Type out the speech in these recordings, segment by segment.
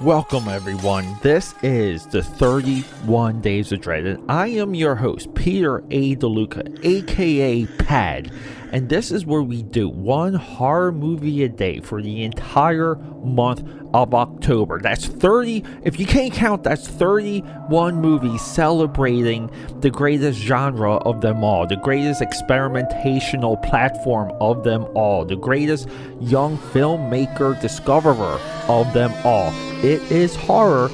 Welcome, everyone. This is the 31 Days of Dread, and I am your host, Peter A. DeLuca, aka Pad. And this is where we do one horror movie a day for the entire month of October. That's 30, if you can't count, that's 31 movies celebrating the greatest genre of them all, the greatest experimentational platform of them all, the greatest young filmmaker discoverer of them all. It is horror.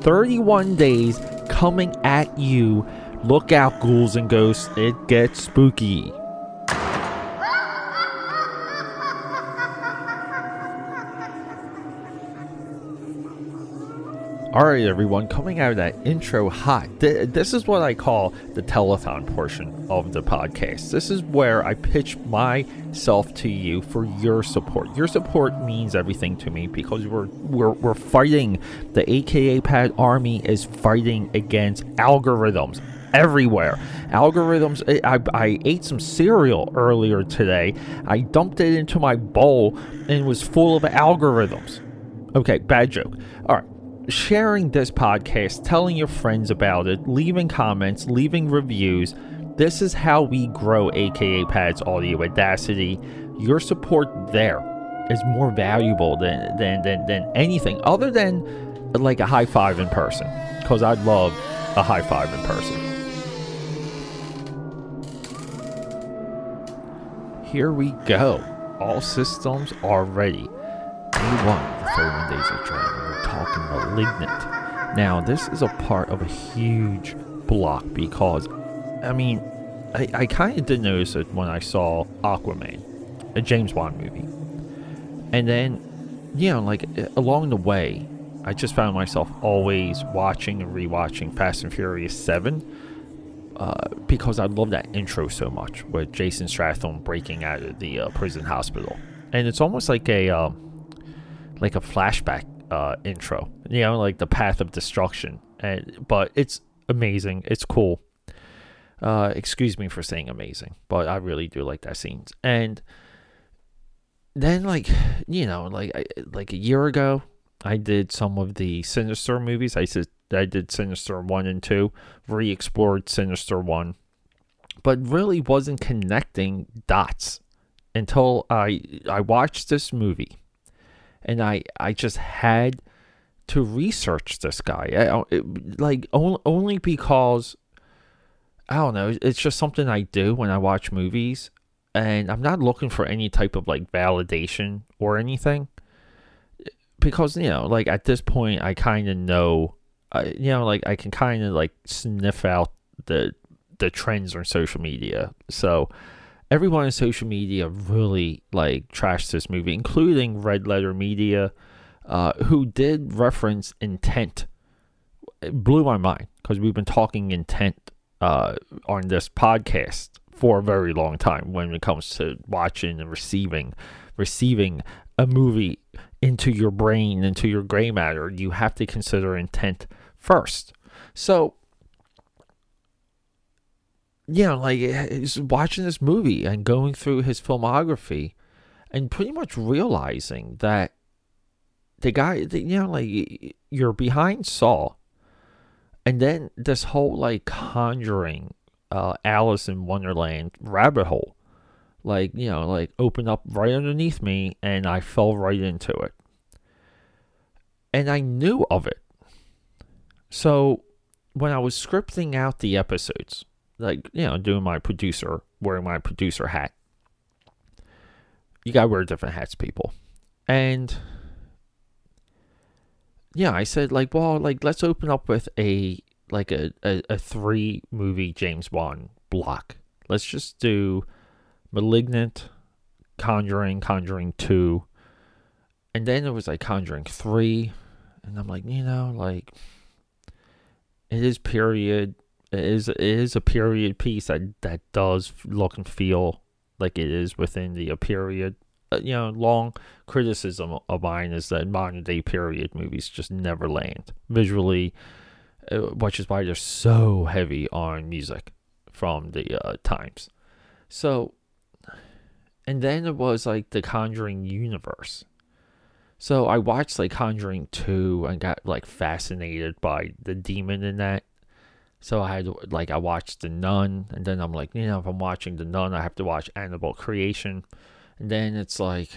31 days coming at you. Look out, ghouls and ghosts. It gets spooky. All right, everyone, coming out of that intro hot. Th- this is what I call the telethon portion of the podcast. This is where I pitch myself to you for your support. Your support means everything to me because we're we're, we're fighting. The AKA Pad Army is fighting against algorithms everywhere. Algorithms. Eh, I, I ate some cereal earlier today. I dumped it into my bowl and it was full of algorithms. Okay, bad joke. All right sharing this podcast, telling your friends about it, leaving comments, leaving reviews. This is how we grow AKA Pads Audio Audacity. Your support there is more valuable than than than, than anything other than like a high five in person. Because I'd love a high five in person. Here we go. All systems are ready. Day one, the 31 Days of training, we're talking Malignant. Now, this is a part of a huge block because, I mean, I, I kind of did notice it when I saw Aquaman, a James Wan movie. And then, you know, like along the way, I just found myself always watching and rewatching Fast and Furious 7 uh, because I love that intro so much with Jason Statham breaking out of the uh, prison hospital. And it's almost like a. Uh, like a flashback uh, intro. You know, like the path of destruction. And but it's amazing. It's cool. Uh, excuse me for saying amazing, but I really do like that scene. And then, like you know, like like a year ago, I did some of the Sinister movies. I said I did Sinister one and two, re-explored Sinister one, but really wasn't connecting dots until I I watched this movie and I I just had to research this guy. I, it, like only only because I don't know. It's just something I do when I watch movies, and I'm not looking for any type of like validation or anything. Because you know, like at this point, I kind of know, you know, like I can kind of like sniff out the the trends on social media. So everyone on social media really like trashed this movie, including Red Letter Media, uh, who did reference intent. It blew my mind because we've been talking intent uh, on this podcast for a very long time when it comes to watching and receiving receiving a movie into your brain into your gray matter you have to consider intent first so you know, like he's watching this movie and going through his filmography and pretty much realizing that the guy, you know, like you're behind Saw, and then this whole like conjuring uh, Alice in Wonderland rabbit hole, like, you know, like opened up right underneath me and I fell right into it. And I knew of it. So when I was scripting out the episodes, like you know doing my producer wearing my producer hat. You gotta wear different hats people. And yeah i said like well like let's open up with a like a, a, a three movie james wan block. Let's just do malignant conjuring conjuring 2 and then it was like conjuring 3 and i'm like you know like it is period it is it is a period piece that that does look and feel like it is within the period. Uh, you know, long criticism of mine is that modern day period movies just never land visually, uh, which is why they're so heavy on music from the uh, times. So, and then it was like the Conjuring universe. So I watched like Conjuring 2 and got like fascinated by the demon in that. So I had like I watched The Nun and then I'm like, you know, if I'm watching The Nun, I have to watch Annabelle Creation. And then it's like,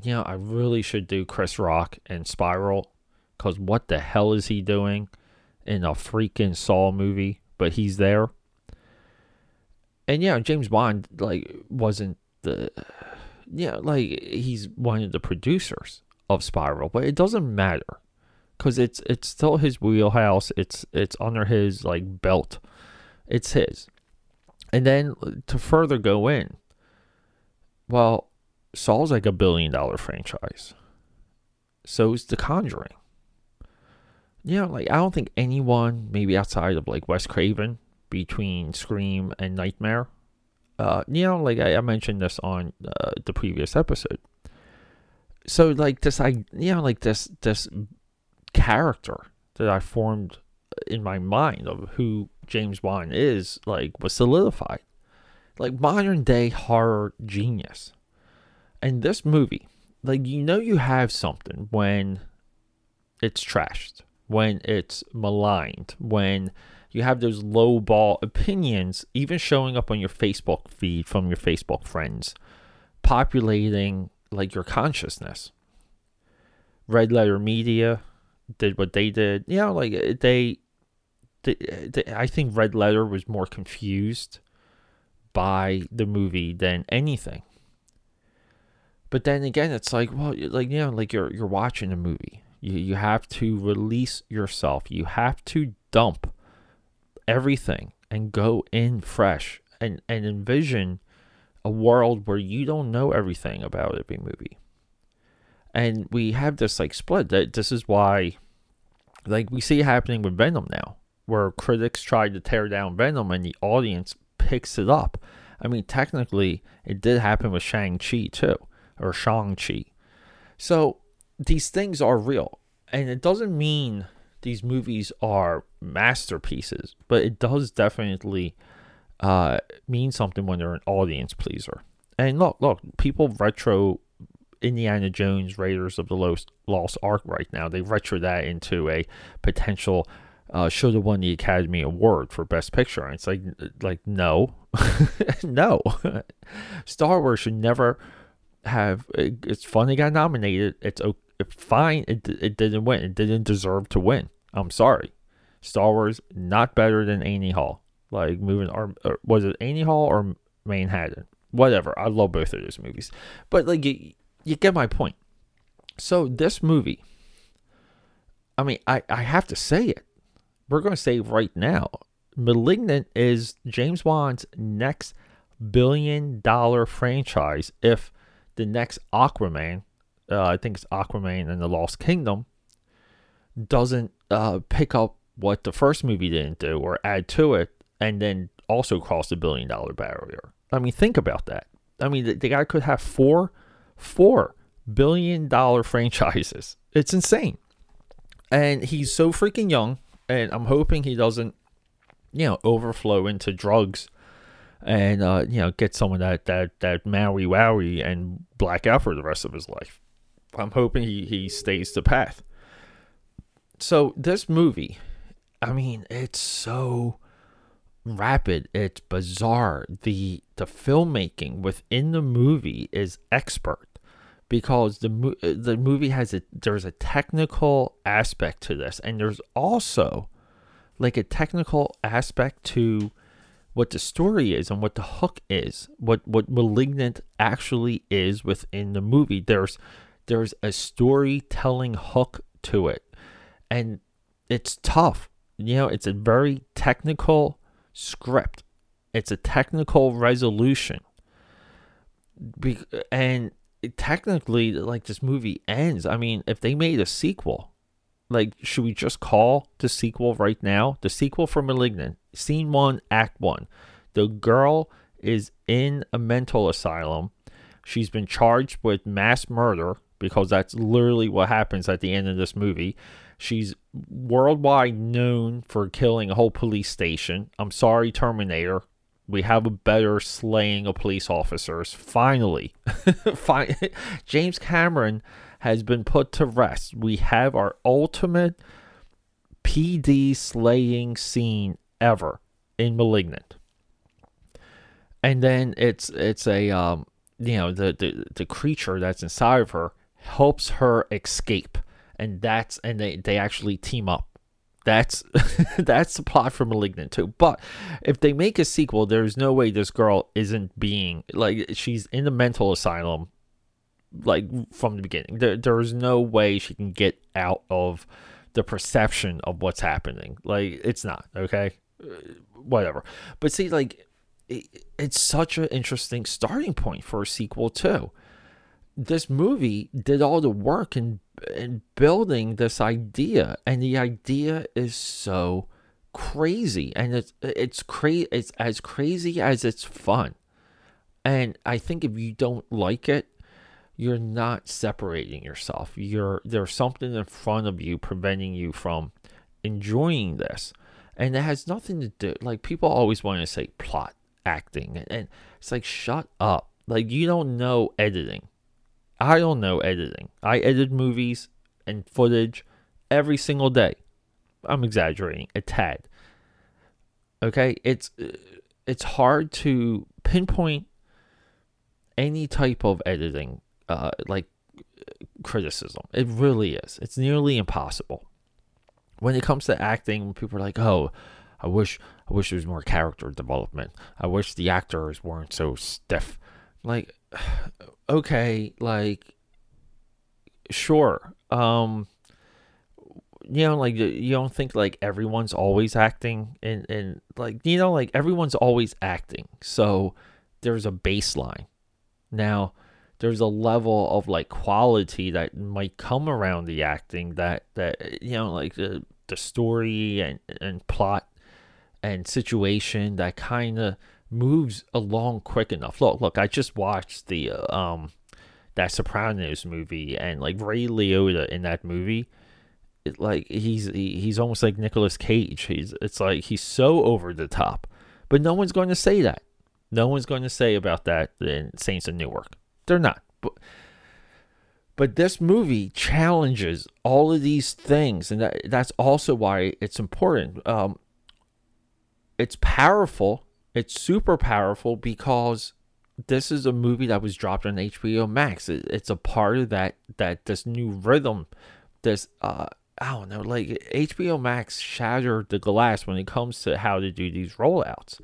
you know, I really should do Chris Rock and Spiral cuz what the hell is he doing in a freaking Saw movie? But he's there. And yeah, James Wan like wasn't the yeah, like he's one of the producers of Spiral, but it doesn't matter because it's it's still his wheelhouse. It's it's under his like belt. It's his. And then to further go in, well, Saw's like a billion dollar franchise. So is The Conjuring. You know, like I don't think anyone, maybe outside of like Wes Craven, between Scream and Nightmare, uh, you know, like I, I mentioned this on uh, the previous episode so like this I you know like this this character that I formed uh, in my mind of who James Wan is like was solidified. Like modern day horror genius. And this movie, like you know you have something when it's trashed, when it's maligned, when you have those low ball opinions even showing up on your Facebook feed from your Facebook friends, populating like your consciousness. Red Letter Media did what they did. You know, like uh, they, they, they, I think Red Letter was more confused by the movie than anything. But then again, it's like, well, like you know, like you're you're watching a movie. You you have to release yourself. You have to dump everything and go in fresh and and envision a world where you don't know everything about every movie. And we have this like split that this is why like we see happening with Venom now, where critics try to tear down Venom and the audience picks it up. I mean, technically, it did happen with Shang-Chi too, or Shang-Chi. So these things are real. And it doesn't mean these movies are masterpieces, but it does definitely uh, mean something when they're an audience pleaser. And look, look, people retro Indiana Jones Raiders of the Lost, Lost Ark right now. They retro that into a potential uh, should have won the Academy Award for Best Picture. And it's like, like no, no. Star Wars should never have. It's fun it got nominated. It's fine. It it didn't win. It didn't deserve to win. I'm sorry. Star Wars not better than Annie Hall like moving or, or was it Annie Hall or Manhattan? Whatever. I love both of those movies, but like you get my point. So this movie, I mean, I I have to say it. We're going to say right now, *Malignant* is James Wan's next billion dollar franchise. If the next Aquaman, uh, I think it's Aquaman and the Lost Kingdom, doesn't uh, pick up what the first movie didn't do or add to it, and then also cross the billion dollar barrier. I mean, think about that. I mean, the, the guy could have four, four billion dollar franchises. It's insane. And he's so freaking young. And I'm hoping he doesn't, you know, overflow into drugs and, uh, you know, get some of that, that, that Maui Wowie and black out for the rest of his life. I'm hoping he, he stays the path. So, this movie, I mean, it's so rapid it's bizarre the the filmmaking within the movie is expert because the uh, the movie has a there's a technical aspect to this and there's also like a technical aspect to what the story is and what the hook is what what malignant actually is within the movie there's there's a storytelling hook to it and it's tough you know it's a very technical script. It's a technical resolution. Be- and technically, like this movie ends. I mean, if they made a sequel, like, should we just call the sequel right now? The sequel for Malignant, Scene 1, Act 1. The girl is in a mental asylum. She's been charged with mass murder because that's literally what happens at the end of this movie. She's worldwide known for killing a whole police station. I'm sorry, Terminator. We have a better slaying of police officers. Finally, James Cameron has been put to rest. We have our ultimate PD slaying scene ever in Malignant. And then it's it's a um you know the, the the creature that's inside of her helps her escape and that's and they they actually team up that's that's the plot for Malignant too. But if they make a sequel, there's no way this girl isn't being like she's in the mental asylum like from the beginning. There, there's no way she can get out of the perception of what's happening. Like it's not okay, uh, whatever. But see, like it, it's such an interesting starting point for a sequel too. This movie did all the work in in building this idea, and the idea is so crazy, and it's it's crazy. It's as crazy as it's fun. And I think if you don't like it, you're not separating yourself. You're there's something in front of you preventing you from enjoying this. And it has nothing to do like people always want to say plot acting and it's like shut up. Like you don't know editing. I don't know editing. I edit movies and footage every single day. I'm exaggerating a tad. Okay, it's it's hard to pinpoint any type of editing uh, like criticism. It really is. It's nearly impossible. When it comes to acting, people are like, "Oh, I wish I wish there was more character development. I wish the actors weren't so stiff." Like, okay, like, sure. Um, you know, like you don't think like everyone's always acting, and and like you know, like everyone's always acting. So there's a baseline. Now, there's a level of like quality that might come around the acting that that you know like the the story and and plot and situation that kind of moves along quick enough. Look, look, I just watched the uh, um that Sopranos movie and like Ray Liotta in that movie. It, like he's he, he's almost like Nicolas Cage. He's it's like he's so over the top, but no one's going to say that. No one's going to say about that in Saints of Newark. They're not. But but this movie challenges all of these things, and that, that's also why it's important. Um, it's powerful. It's super powerful because this is a movie that was dropped on HBO Max. It, it's a part of that that this new rhythm, this uh, I don't know, like HBO Max shattered the glass when it comes to how to do these rollouts.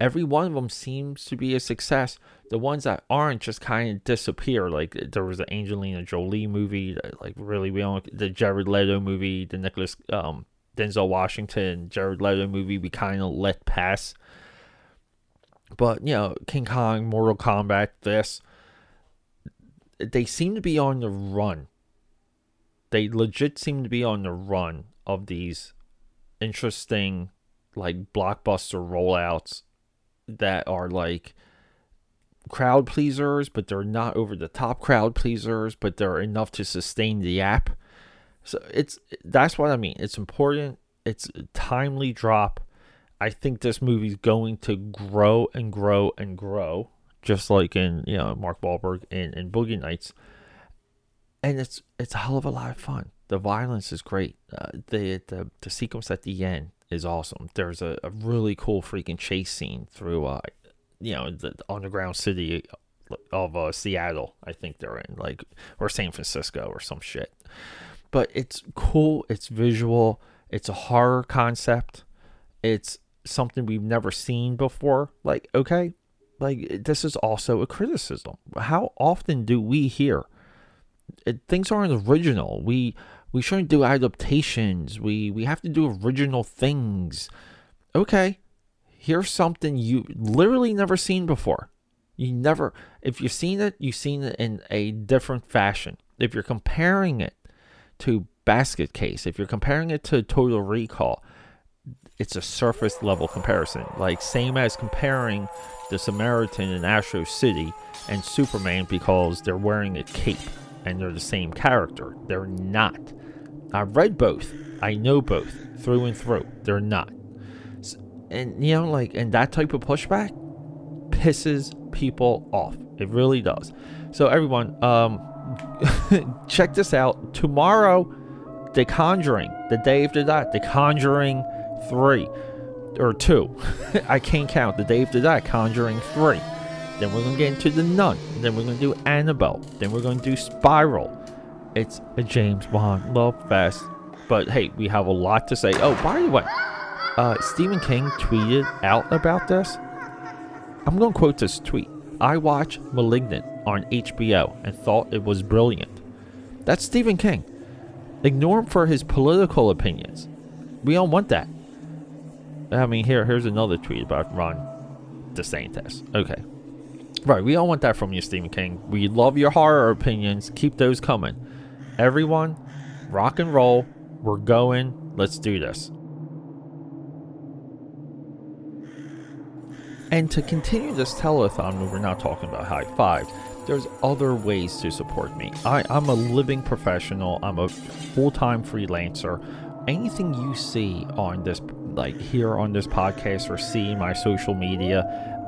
Every one of them seems to be a success the ones that aren't just kind of disappear. Like there was the Angelina Jolie movie, like really we don't the Jared Leto movie, the Nicholas um, Denzel Washington Jared Leto movie we kind of let pass. But you know, King Kong, Mortal Kombat, this they seem to be on the run. They legit seem to be on the run of these interesting like blockbuster rollouts that are like crowd pleasers, but they're not over the top crowd pleasers, but they're enough to sustain the app. So it's that's what I mean. It's important. It's timely drop. I think this movie's going to grow and grow and grow, just like in you know Mark Wahlberg and, and Boogie Nights. And it's it's a hell of a lot of fun. The violence is great. Uh, the, the the sequence at the end is awesome. There's a, a really cool freaking chase scene through uh, you know the underground city of uh, Seattle. I think they're in like or San Francisco or some shit. But it's cool. It's visual. It's a horror concept. It's something we've never seen before. Like okay, like this is also a criticism. How often do we hear it, things aren't original? We we shouldn't do adaptations. We we have to do original things. Okay, here's something you literally never seen before. You never, if you've seen it, you've seen it in a different fashion. If you're comparing it to Basket Case, if you're comparing it to Total Recall, it's a surface level comparison. Like, same as comparing the Samaritan in Astro City and Superman because they're wearing a cape and they're the same character. They're not. I've read both. I know both through and through. They're not and you know like and that type of pushback pisses people off it really does so everyone um check this out. Tomorrow, The Conjuring. The day after that, The Conjuring 3 or 2. I can't count. The day after that, Conjuring 3. Then we're to get into The Nun. Then we're to do Annabelle. Then we're to do Spiral. It's a James Wan love fest. But hey, we have a lot to say. Oh, by the way, uh, Stephen King tweeted out about this. I'm to quote this tweet. I watched Malignant on HBO and thought it was brilliant. That's Stephen King. Ignore him for his political opinions. We don't want that. I mean, here, here's another tweet about Ron DeSantis. Okay. Right, we don't want that from you, Stephen King. We love your horror opinions. Keep those coming. Everyone, rock and roll. We're going. Let's do this. And to continue this telethon we're not talking about high fives, there's other ways to support me. I, I'm a living professional, I'm a full time freelancer. Anything you see on this, like here on this podcast or see my social media,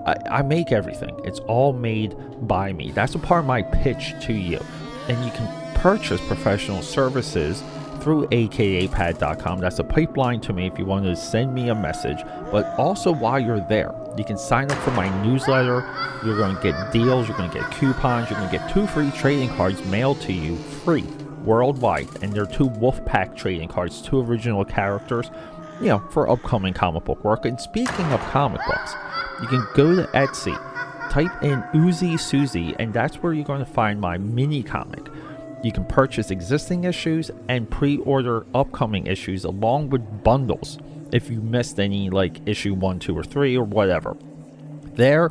I, I make everything. It's all made by me. That's a part of my pitch to you. And you can purchase professional services through akapad.com. That's a pipeline to me if you want to send me a message. But also, while you're there, you can sign up for my newsletter. You're going to get deals, you're going to get coupons, you're going to get two free trading cards mailed to you free worldwide. And they're two Wolfpack trading cards, two original characters, you know, for upcoming comic book work. And speaking of comic books, you can go to Etsy, type in Uzi Susie, and that's where you're going to find my mini comic. You can purchase existing issues and pre order upcoming issues along with bundles if you missed any, like issue 1, 2, or 3, or whatever. There,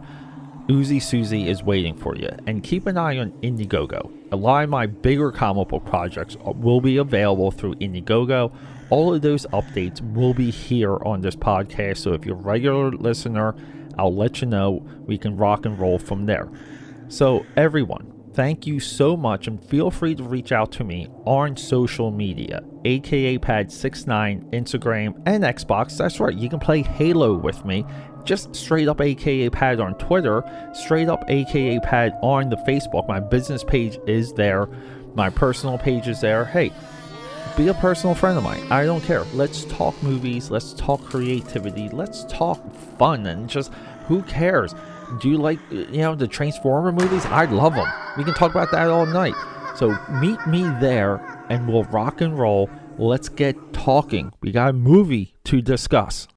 Uzi Susie is waiting for you. And keep an eye on Indiegogo. A lot of my bigger comic book projects uh, will be available through Indiegogo. All of those updates will be here on this podcast. So if you're a regular listener, I'll let you know. We can rock and roll from there. So, everyone, Thank you so much, and feel free to reach out to me on social media, aka Pad69, Instagram, and Xbox. That's right, you can play Halo with me. Just straight up aka Pad on Twitter, straight up aka Pad on the Facebook. My business page is there, my personal page is there. Hey, be a personal friend of mine. I don't care. Let's talk movies, let's talk creativity, let's talk fun, and just who cares? do you like you know the Transformer movies? I love them. We can talk about that all night. So meet me there and we'll rock and roll. Let's get talking. We got a movie to discuss.